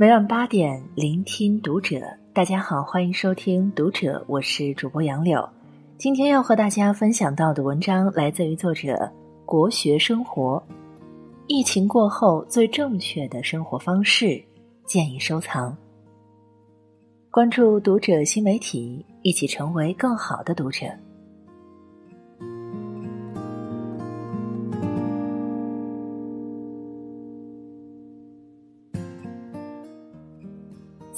每晚八点，聆听读者。大家好，欢迎收听《读者》，我是主播杨柳。今天要和大家分享到的文章来自于作者国学生活。疫情过后最正确的生活方式，建议收藏。关注《读者》新媒体，一起成为更好的读者。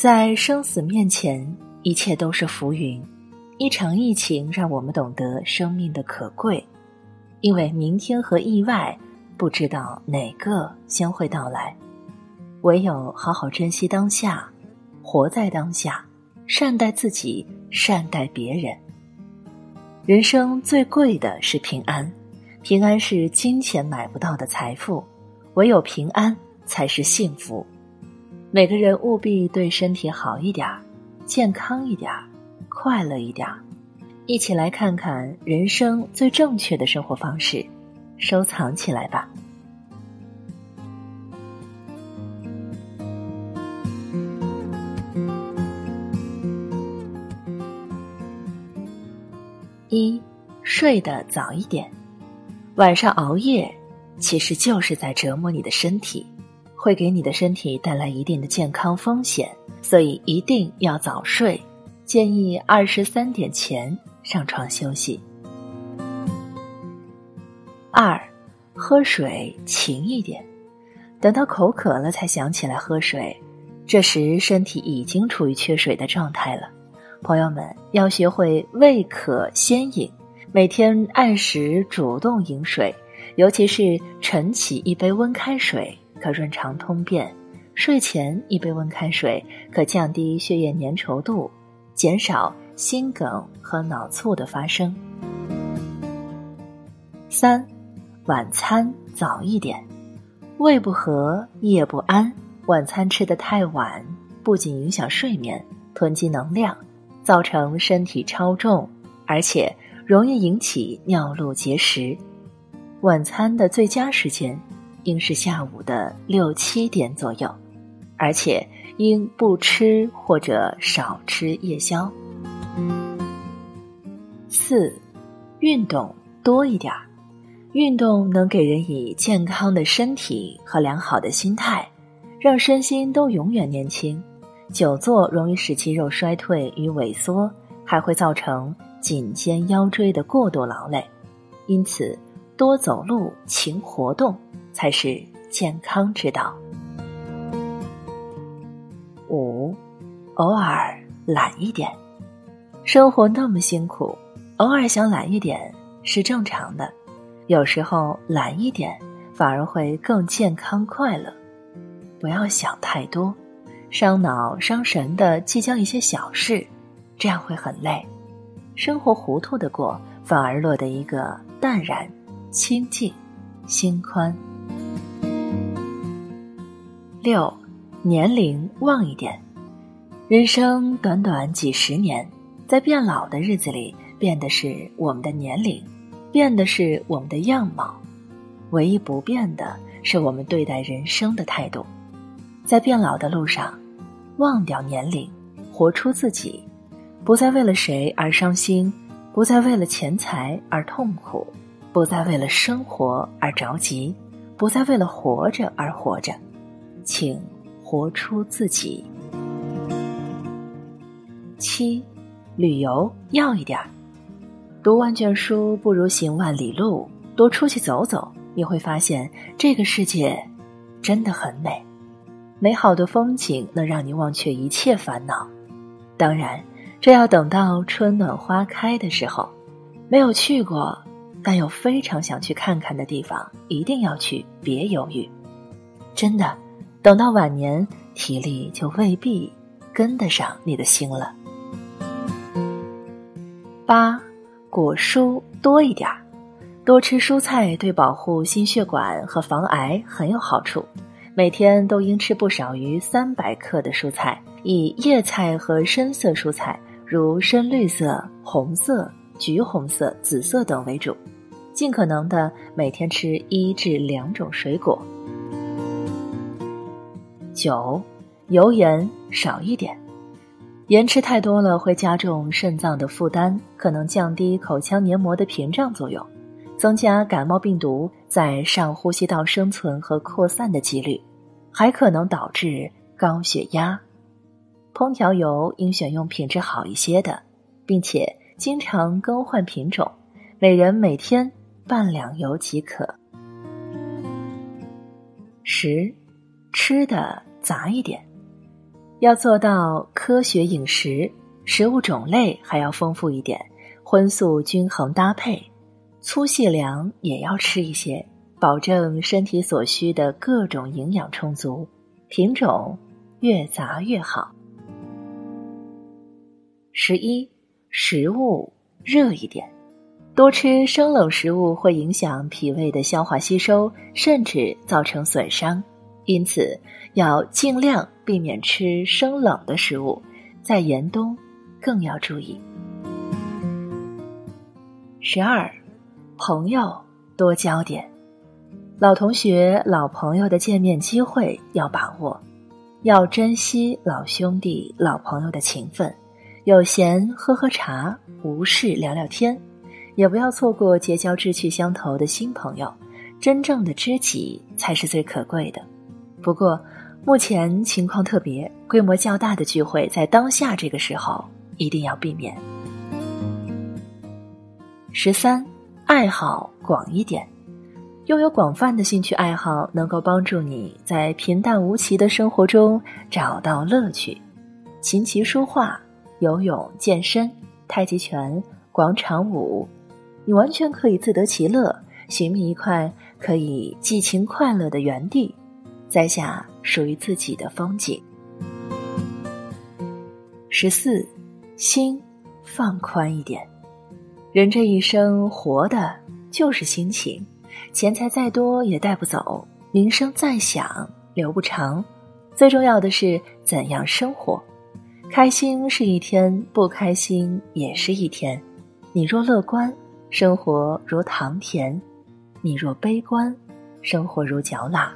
在生死面前，一切都是浮云。一场疫情让我们懂得生命的可贵，因为明天和意外不知道哪个先会到来，唯有好好珍惜当下，活在当下，善待自己，善待别人。人生最贵的是平安，平安是金钱买不到的财富，唯有平安才是幸福。每个人务必对身体好一点，健康一点，快乐一点。一起来看看人生最正确的生活方式，收藏起来吧。一，睡得早一点。晚上熬夜，其实就是在折磨你的身体。会给你的身体带来一定的健康风险，所以一定要早睡。建议二十三点前上床休息。二，喝水勤一点，等到口渴了才想起来喝水，这时身体已经处于缺水的状态了。朋友们要学会未渴先饮，每天按时主动饮水，尤其是晨起一杯温开水。可润肠通便，睡前一杯温开水可降低血液粘稠度，减少心梗和脑卒的发生。三，晚餐早一点，胃不和夜不安，晚餐吃得太晚，不仅影响睡眠、囤积能量，造成身体超重，而且容易引起尿路结石。晚餐的最佳时间。应是下午的六七点左右，而且应不吃或者少吃夜宵。四，运动多一点儿，运动能给人以健康的身体和良好的心态，让身心都永远年轻。久坐容易使肌肉衰退与萎缩，还会造成颈肩腰椎的过度劳累，因此多走路勤活动。才是健康之道。五，偶尔懒一点，生活那么辛苦，偶尔想懒一点是正常的。有时候懒一点反而会更健康快乐。不要想太多，伤脑伤神的计较一些小事，这样会很累。生活糊涂的过，反而落得一个淡然、清静、心宽。六，年龄旺一点。人生短短几十年，在变老的日子里，变的是我们的年龄，变的是我们的样貌，唯一不变的是我们对待人生的态度。在变老的路上，忘掉年龄，活出自己，不再为了谁而伤心，不再为了钱财而痛苦，不再为了生活而着急，不再为了活着而活着。请活出自己。七，旅游要一点儿。读万卷书不如行万里路，多出去走走，你会发现这个世界真的很美。美好的风景能让你忘却一切烦恼。当然，这要等到春暖花开的时候。没有去过，但又非常想去看看的地方，一定要去，别犹豫。真的。等到晚年，体力就未必跟得上你的心了。八，果蔬多一点儿，多吃蔬菜对保护心血管和防癌很有好处。每天都应吃不少于三百克的蔬菜，以叶菜和深色蔬菜，如深绿色、红色、橘红色、紫色等为主。尽可能的每天吃一至两种水果。九，油盐少一点。盐吃太多了会加重肾脏的负担，可能降低口腔黏膜的屏障作用，增加感冒病毒在上呼吸道生存和扩散的几率，还可能导致高血压。烹调油应选用品质好一些的，并且经常更换品种，每人每天半两油即可。十，吃的杂一点。要做到科学饮食，食物种类还要丰富一点，荤素均衡搭配，粗细粮也要吃一些，保证身体所需的各种营养充足，品种越杂越好。十一，食物热一点，多吃生冷食物会影响脾胃的消化吸收，甚至造成损伤。因此，要尽量避免吃生冷的食物，在严冬更要注意。十二，朋友多交点，老同学、老朋友的见面机会要把握，要珍惜老兄弟、老朋友的情分。有闲喝喝茶，无事聊聊天，也不要错过结交志趣相投的新朋友。真正的知己才是最可贵的。不过，目前情况特别，规模较大的聚会在当下这个时候一定要避免。十三，爱好广一点，拥有广泛的兴趣爱好，能够帮助你在平淡无奇的生活中找到乐趣。琴棋书画、游泳、健身、太极拳、广场舞，你完全可以自得其乐，寻觅一块可以寄情快乐的园地。栽下属于自己的风景。十四，心放宽一点。人这一生活的就是心情，钱财再多也带不走，名声再响留不长。最重要的是怎样生活。开心是一天，不开心也是一天。你若乐观，生活如糖甜；你若悲观，生活如嚼蜡。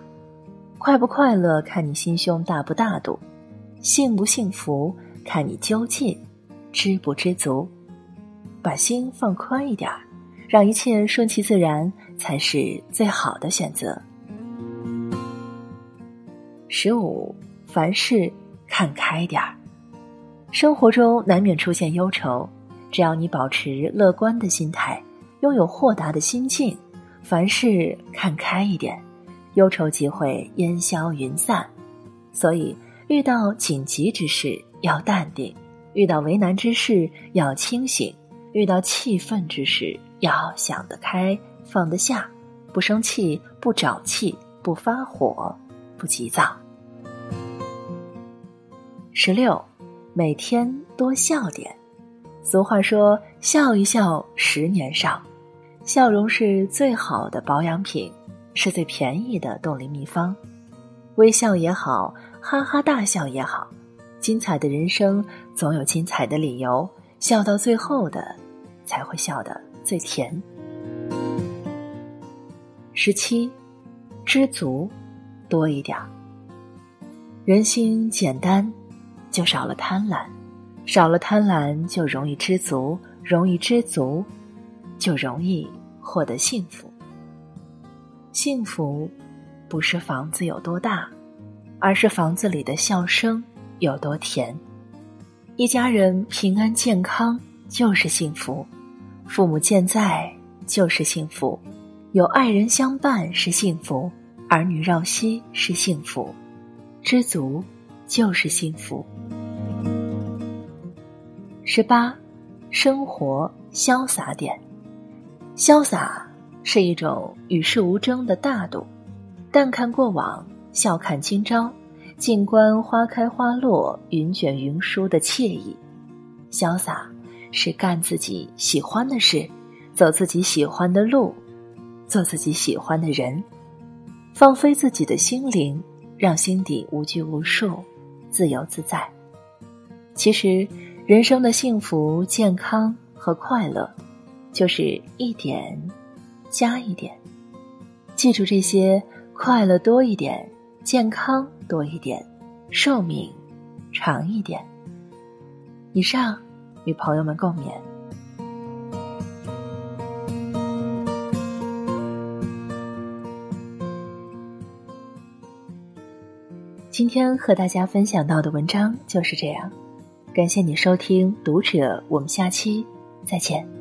快不快乐，看你心胸大不大度；幸不幸福，看你究竟知不知足。把心放宽一点儿，让一切顺其自然，才是最好的选择。十五，凡事看开点儿。生活中难免出现忧愁，只要你保持乐观的心态，拥有豁达的心境，凡事看开一点。忧愁即会烟消云散，所以遇到紧急之事要淡定，遇到为难之事要清醒，遇到气愤之事要想得开放得下，不生气不找气不发火不急躁。十六，每天多笑点。俗话说：“笑一笑，十年少。”笑容是最好的保养品。是最便宜的冻龄秘方，微笑也好，哈哈大笑也好，精彩的人生总有精彩的理由，笑到最后的才会笑得最甜。十七，知足多一点儿。人心简单，就少了贪婪，少了贪婪就容易知足，容易知足，就容易获得幸福。幸福，不是房子有多大，而是房子里的笑声有多甜。一家人平安健康就是幸福，父母健在就是幸福，有爱人相伴是幸福，儿女绕膝是幸福，知足就是幸福。十八，生活潇洒点，潇洒。是一种与世无争的大度，淡看过往，笑看今朝，静观花开花落，云卷云舒的惬意。潇洒是干自己喜欢的事，走自己喜欢的路，做自己喜欢的人，放飞自己的心灵，让心底无拘无束，自由自在。其实，人生的幸福、健康和快乐，就是一点。加一点，记住这些：快乐多一点，健康多一点，寿命长一点。以上与朋友们共勉。今天和大家分享到的文章就是这样，感谢你收听《读者》，我们下期再见。